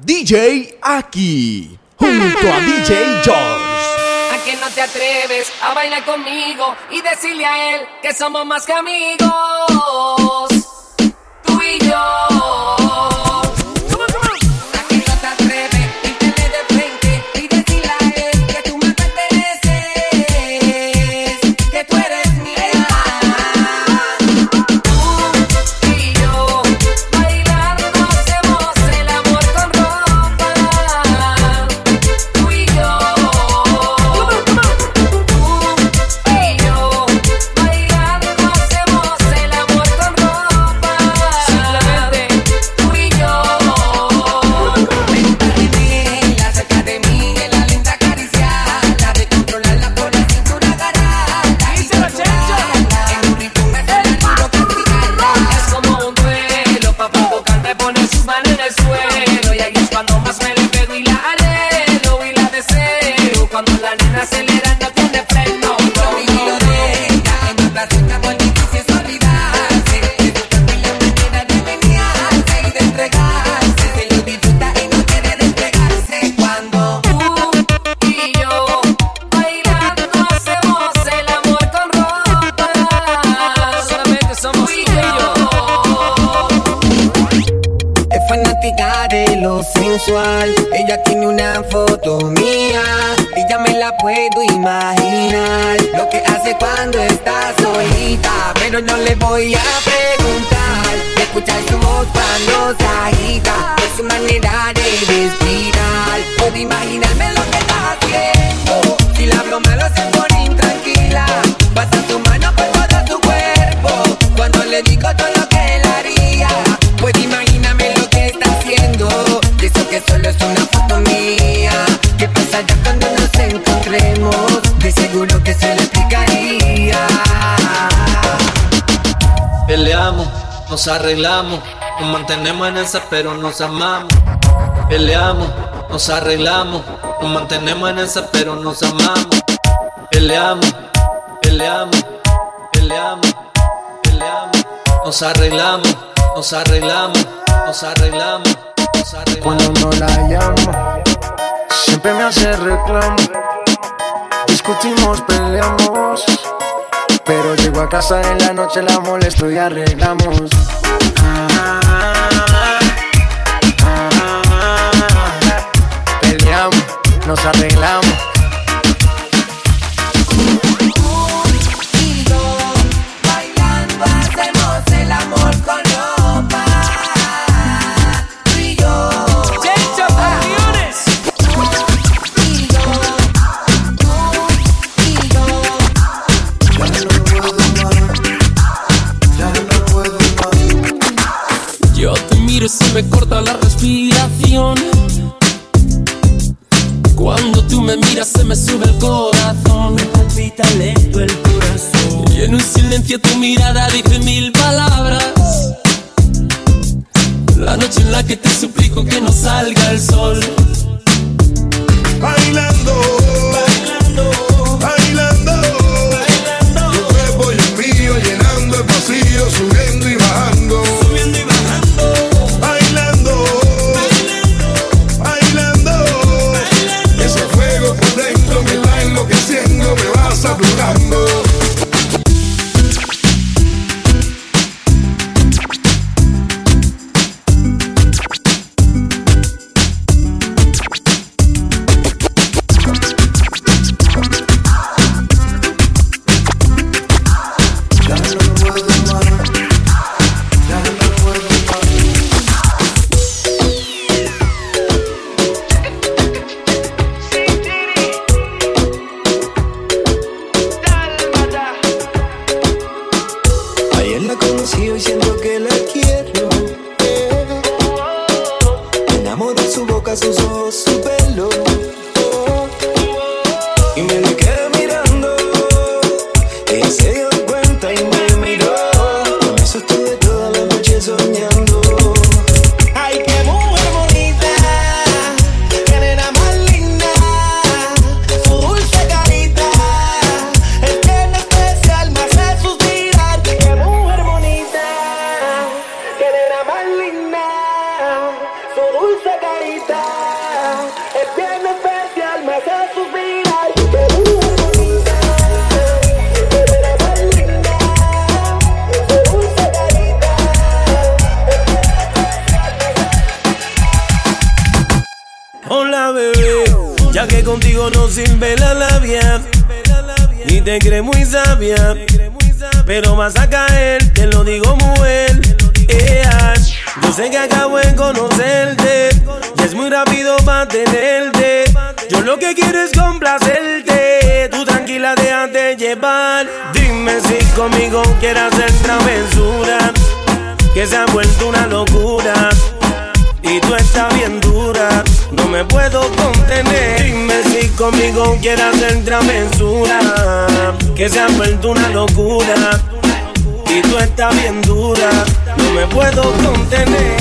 DJ Aki, junto a DJ George. ¿A que no te atreves a bailar conmigo y decirle a él que somos más que amigos? Tú y yo. Ella tiene una foto mía, ella me la puedo imaginar. Lo que hace cuando está solita, pero no le voy a preguntar. Escuchar su voz cuando nos arreglamos, nos mantenemos en esa, pero nos amamos. Peleamos, nos arreglamos, nos mantenemos en esa, pero nos amamos. Peleamos, peleamos, peleamos, peleamos, nos arreglamos, nos arreglamos, nos arreglamos. Cuando no la llamo, siempre me hace reclamo. Discutimos, peleamos. Pero llego a casa en la noche, la molesto y arreglamos. Peleamos, nos arreglamos. quedó sin ver la labia y te crees muy sabia, pero vas a caer, te lo digo mujer. Yeah. Yo sé que acabo de conocerte y es muy rápido para tenerte. Yo lo que quiero es complacerte, tú tranquila déjate llevar. Dime si conmigo quieres hacer travesura, que se ha vuelto una locura y tú estás bien dura. No me puedo contener. Dime si conmigo quieras entrar mensura, que se ha vuelto una locura. Y tú estás bien dura, no me puedo contener.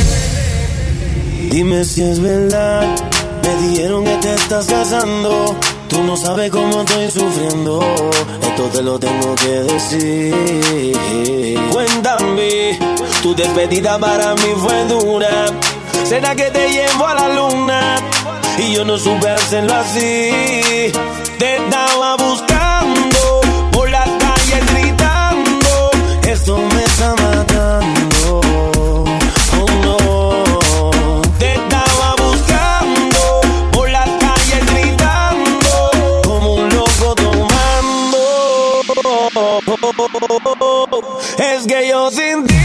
Dime si es verdad, me dijeron que te estás casando. Tú no sabes cómo estoy sufriendo, esto te lo tengo que decir. Cuéntame, tu despedida para mí fue dura. ¿Será que te llevo a la luna? Y yo no supe hacerlo así. Te estaba buscando por las calles gritando. Esto me está matando. Oh no. Te estaba buscando por las calles gritando. Como un loco tomando. Es que yo sin ti.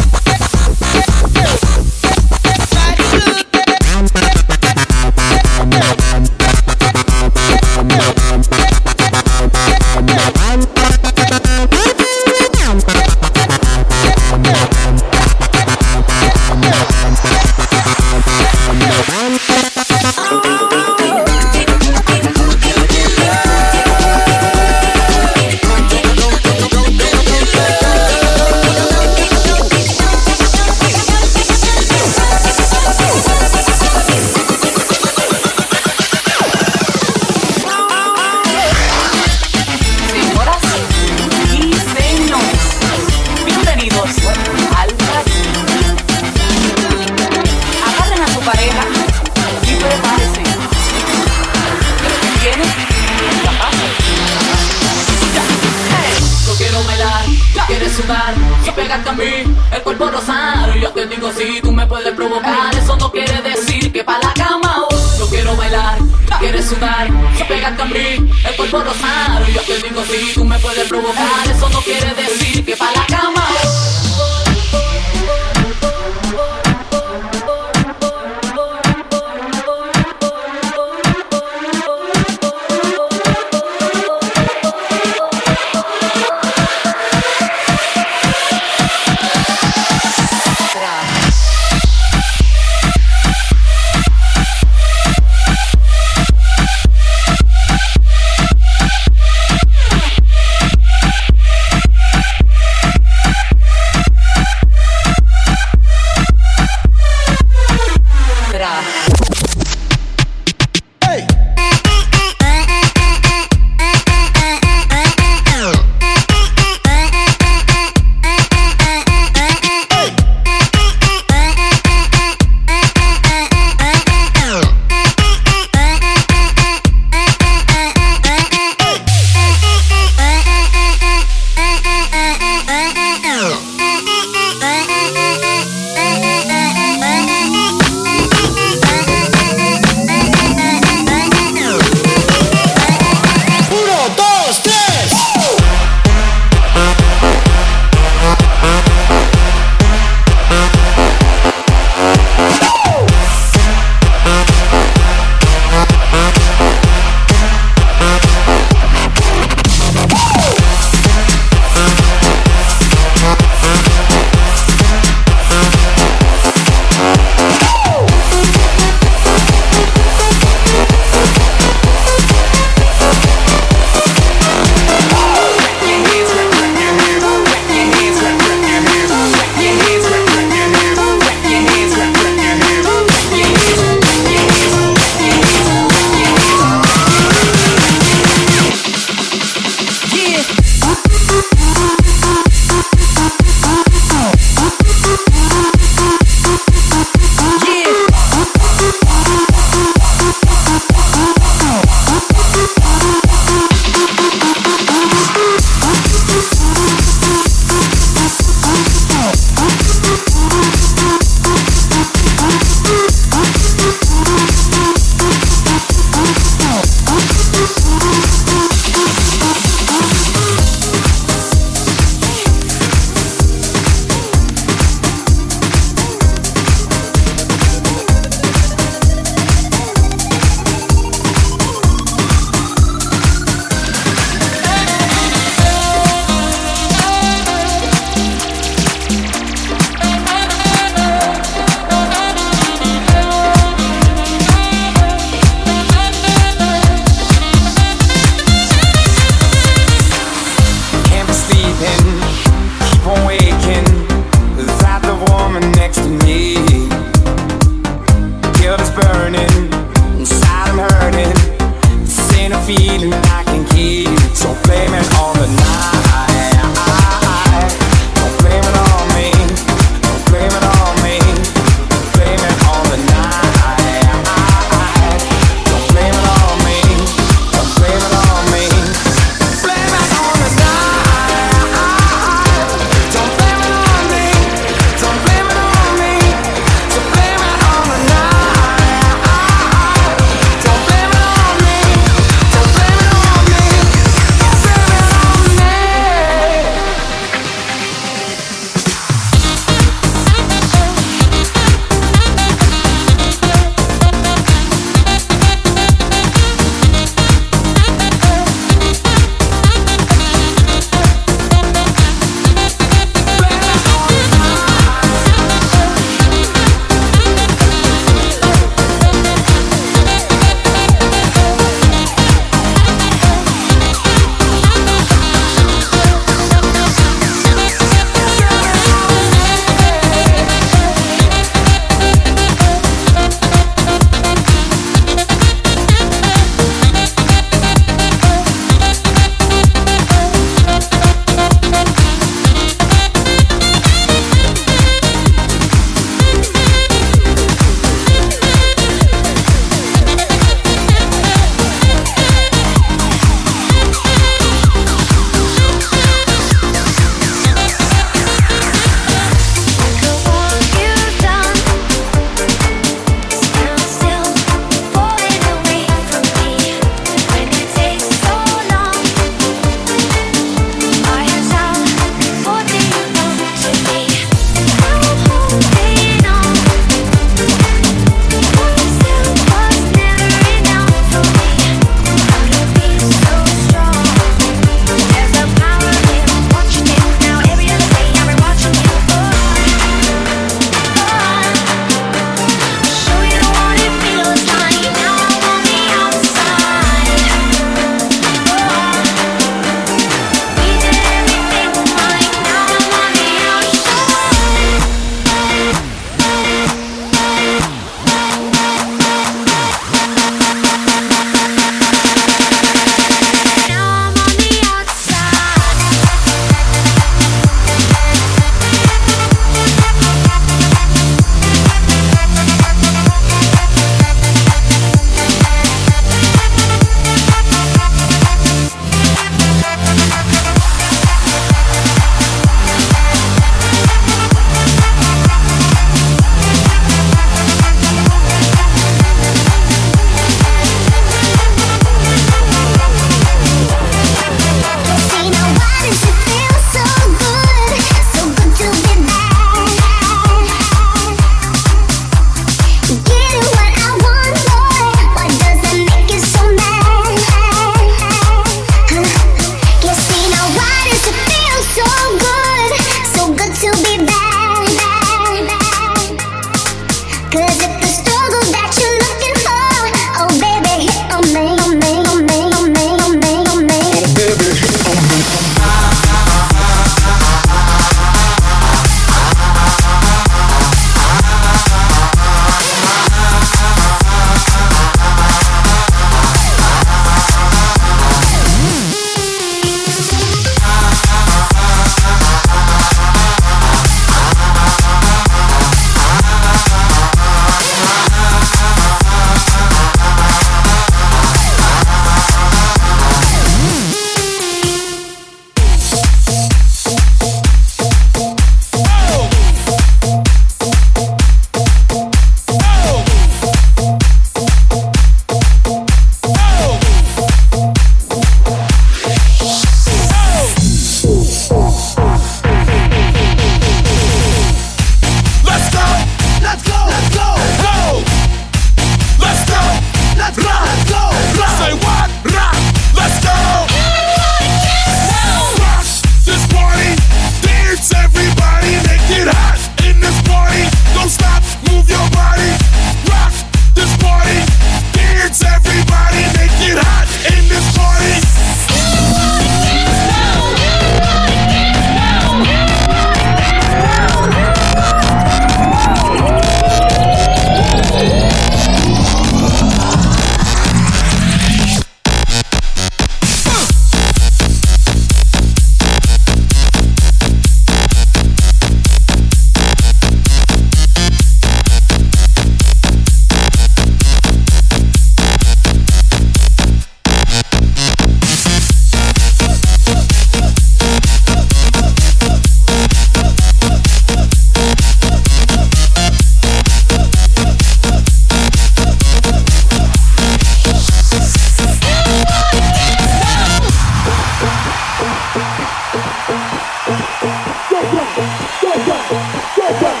Go back, go back,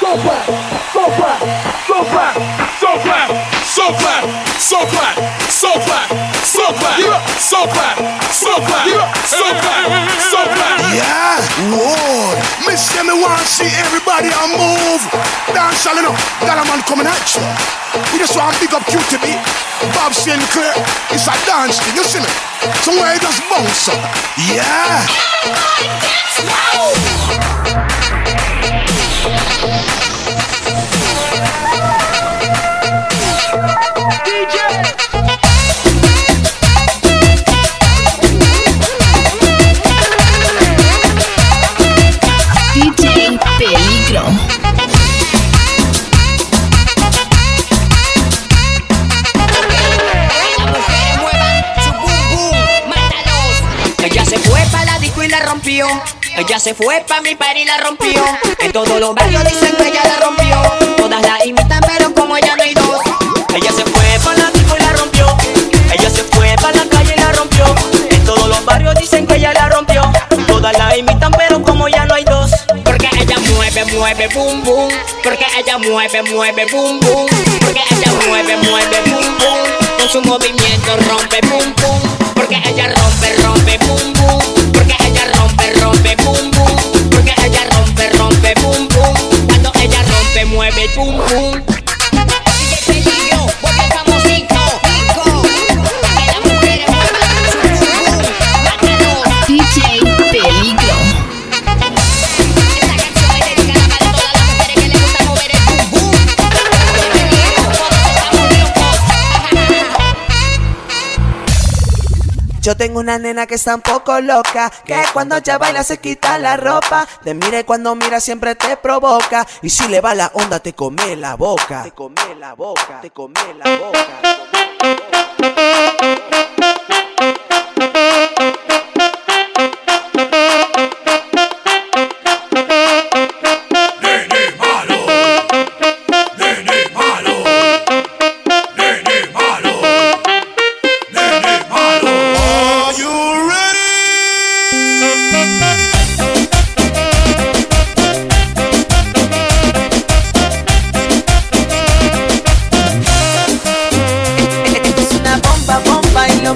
go back, go back, go back so clap, so clap, so clap, so clap, so clap, so clap, so clap, so clap. Yeah, whoa. Miss me want to see everybody on move. Dance, you know. Got a man coming at you. We just want to big up QTB. Bob Sinclair. It's a dance thing, you see me? Somewhere you just bounce up. Yeah. DJ Ella se fue pa' mi par y la rompió. En todos los barrios dicen que ella la rompió. Todas la imitan, pero como ella no hay dos. Ella se fue pa' la disco y la rompió. Ella se fue pa' la calle y la rompió. En todos los barrios dicen que ella la rompió. Todas la imitan, pero como ya no hay dos. Porque ella mueve, mueve, boom, boom. Porque ella mueve, mueve, boom, boom. Porque ella mueve, mueve, boom, boom. Con su movimiento rompe, boom, boom. Porque ella rompe, rompe, boom, boom. Rompe, boom, boom. Porque ella rompe, rompe, boom, boom. Cuando ella rompe, mueve, boom, boom. Yo tengo una nena que está un poco loca, que cuando ella baila se quita la ropa, te mira y cuando mira siempre te provoca, y si le va la onda te come la boca, te come la boca, te come la boca. Are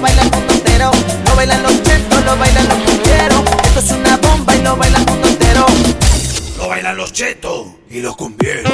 baila el mundo entero, lo bailan los chetos, lo bailan los cumbieros, esto es una bomba y lo baila el mundo entero. Lo bailan los chetos y los cumbieros.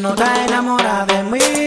No está enamorada de mí,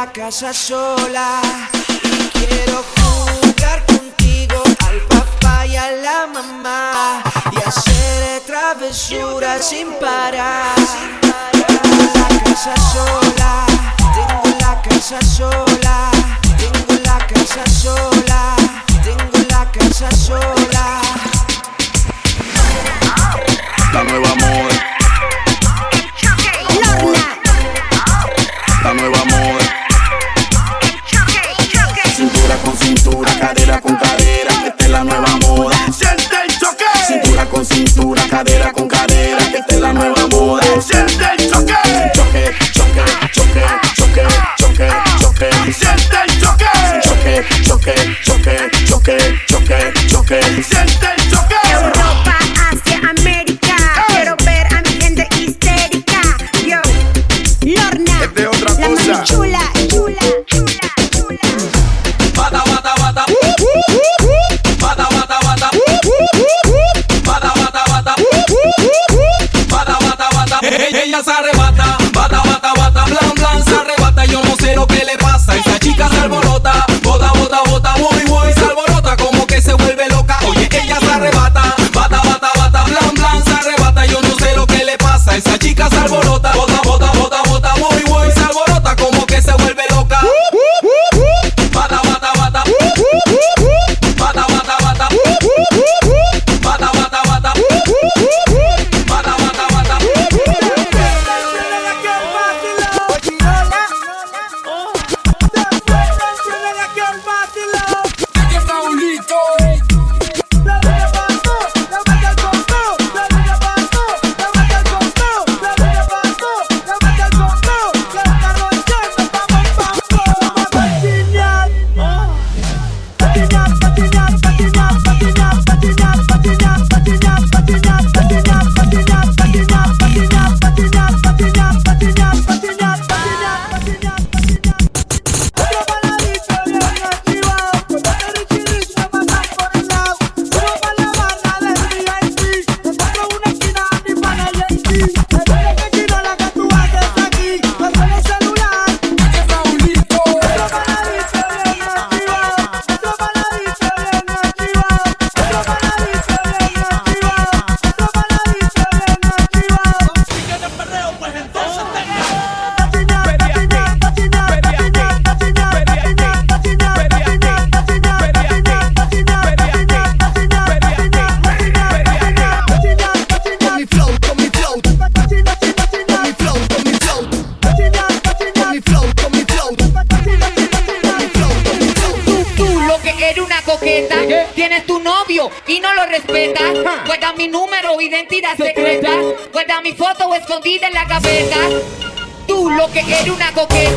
la casa sola y quiero jugar contigo al papá y a la mamá y hacer travesuras sin parar. Tengo la casa sola, tengo la casa sola, tengo la casa sola, tengo la casa sola. La nueva moda. La nueva moda. Cintura con cintura, cadera con cadera, esta es la nueva moda. Siente el choque. Cintura con cintura, cadera con cadera, esta es la nueva moda. Siente el choque. Choque, choque, choque, choque, choque, choque. Siente el choque. Choque, choque, choque, choque, choque, choque. Siente el choque. nunca salvo que eres una coqueta,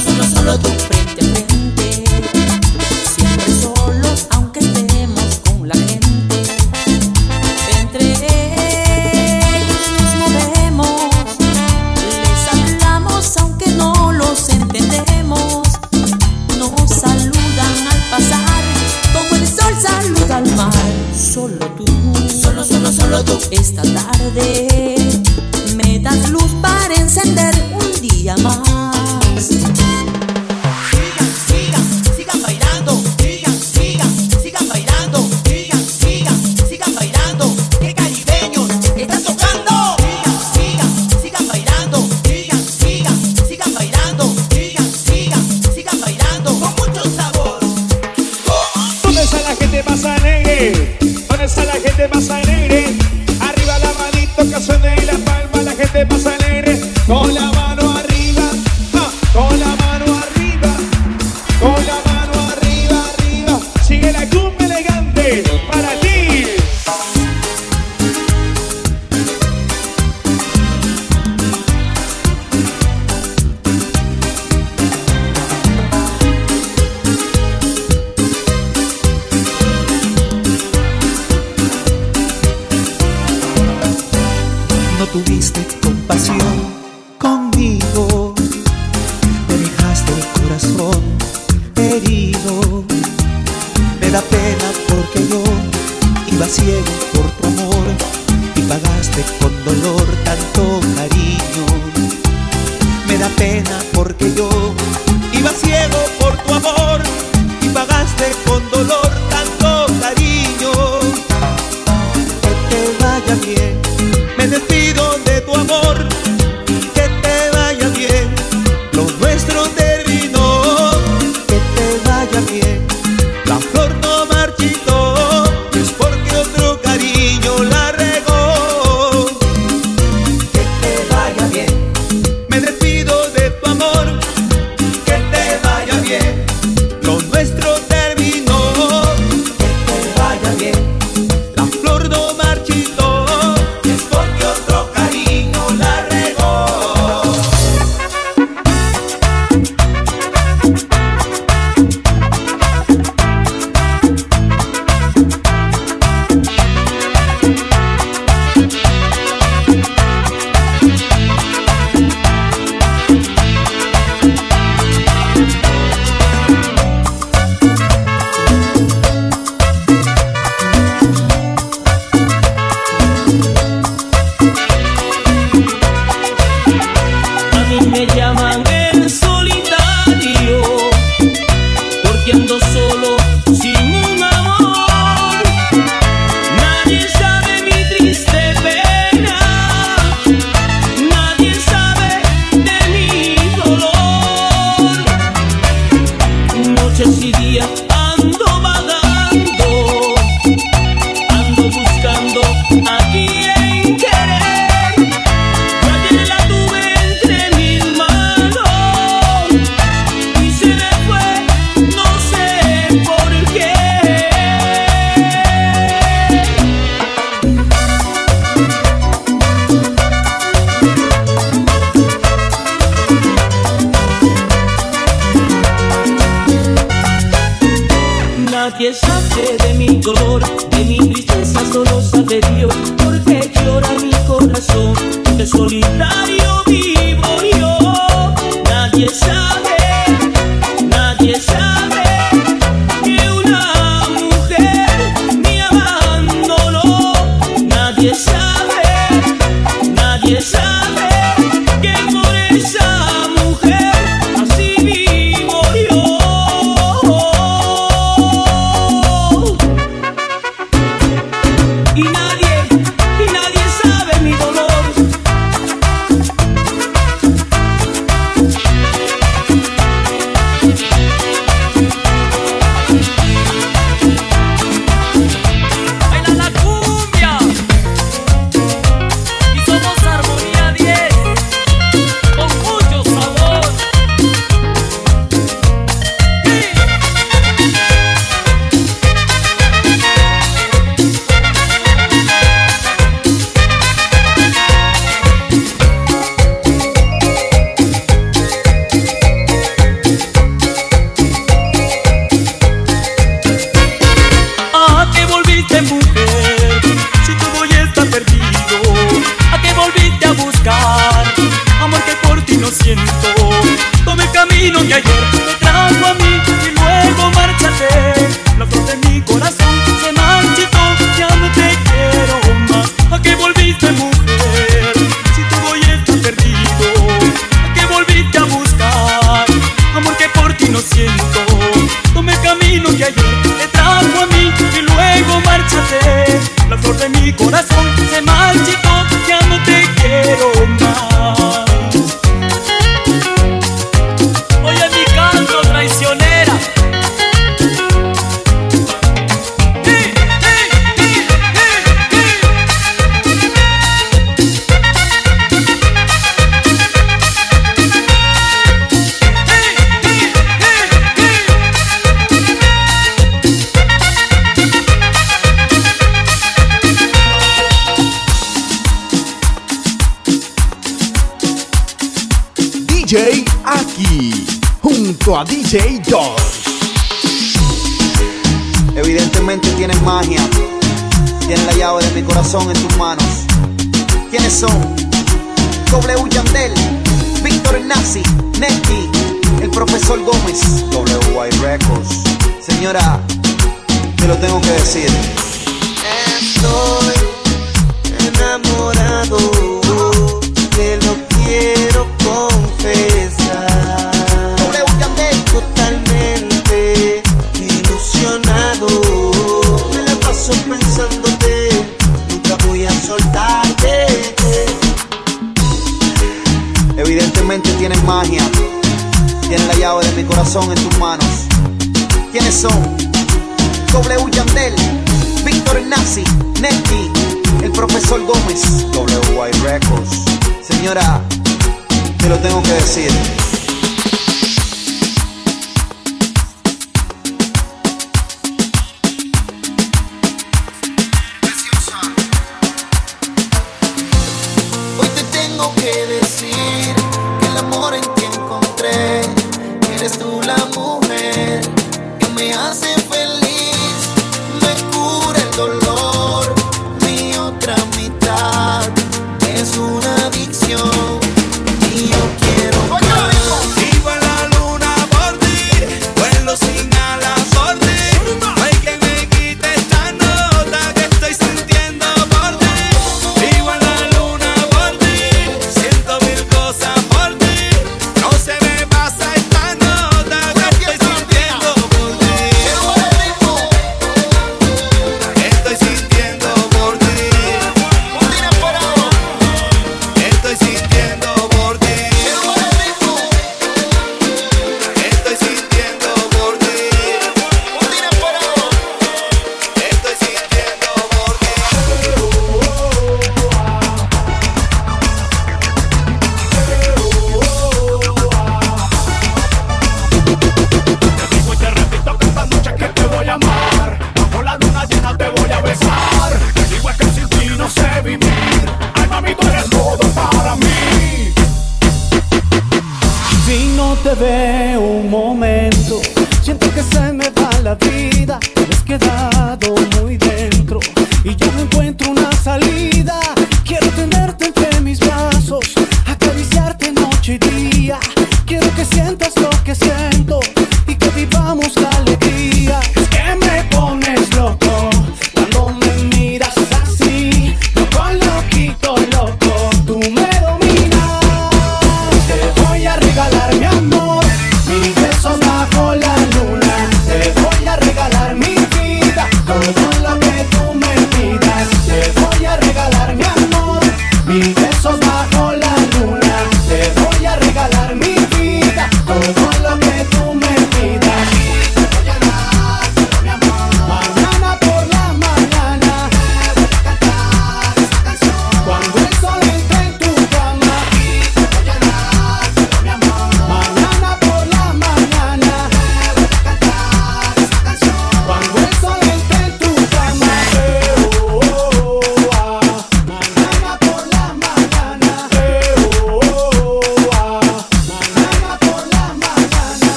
solo, solo, solo tú frente.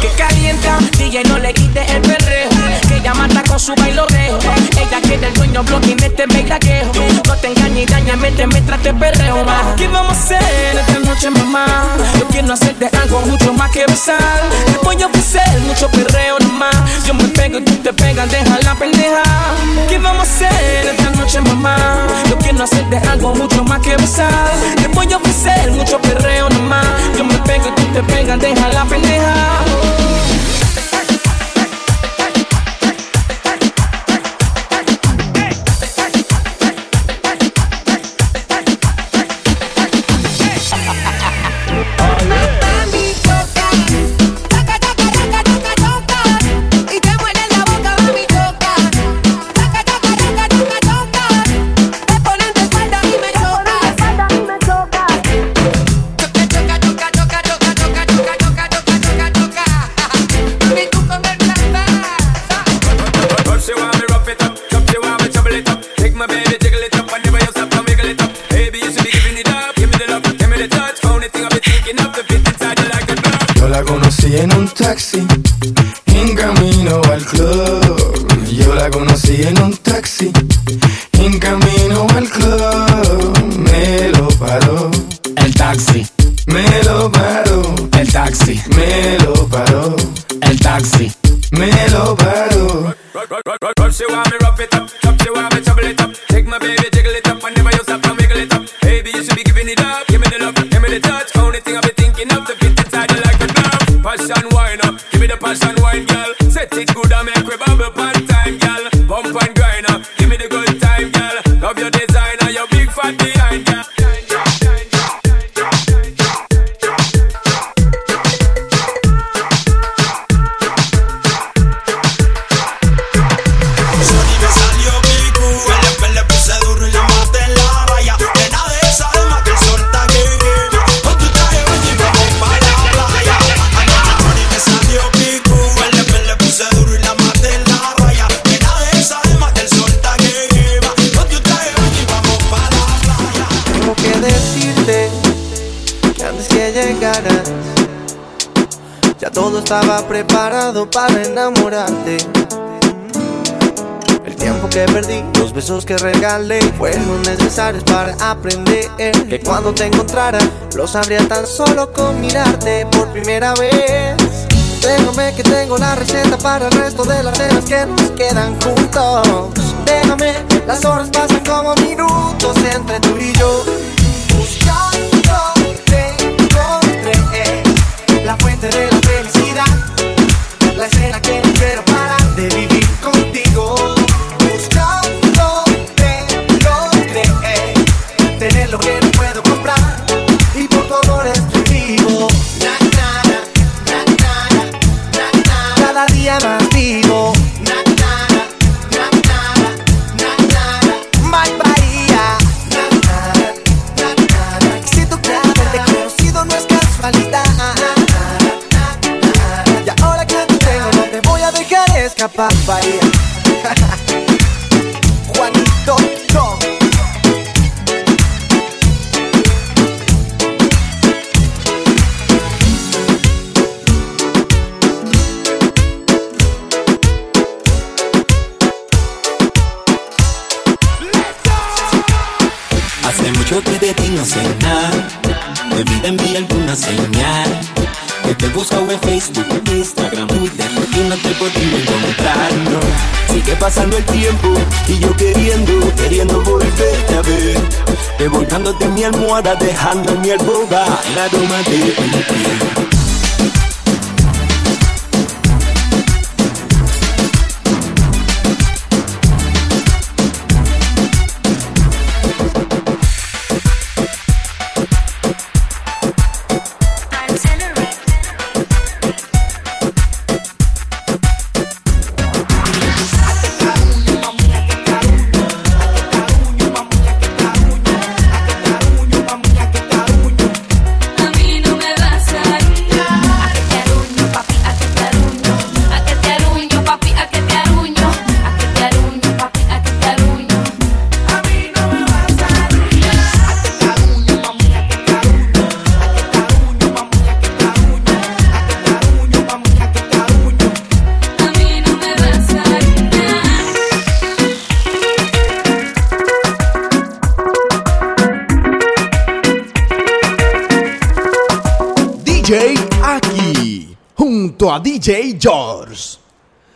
que calienta, DJ no le quite el perreo, que ella mata con su bailo bailotejo el dueño, bloque en este bellaqueo. No te engañes y dañame mientras te perreo más. ¿Qué vamos a hacer esta noche, mamá? Yo quiero hacerte algo mucho más que besar. Te voy a ofrecer mucho perreo nomás. Yo me pego y tú te pegas, deja la pendeja. ¿Qué vamos a hacer esta noche, mamá? Yo quiero hacerte algo mucho más que besar. Te voy a ofrecer mucho perreo nomás. Yo me pego y tú te pegas, deja la pendeja. taxi. Enamorarte. El tiempo que perdí, los besos que regalé, fueron necesarios para aprender que cuando te encontrara, lo sabría tan solo con mirarte por primera vez. Déjame que tengo la receta para el resto de las cenas que nos quedan juntos. Déjame, las horas pasan como minutos entre tú y yo. La escena Juanito. Hace mucho que de ti no sé nada. De vida envía alguna señal. Que te busco en Facebook, Sigue pasando el tiempo y yo queriendo, queriendo volverte a ver. Revolcándote en mi almohada, dejando mi alboba el aroma de piel.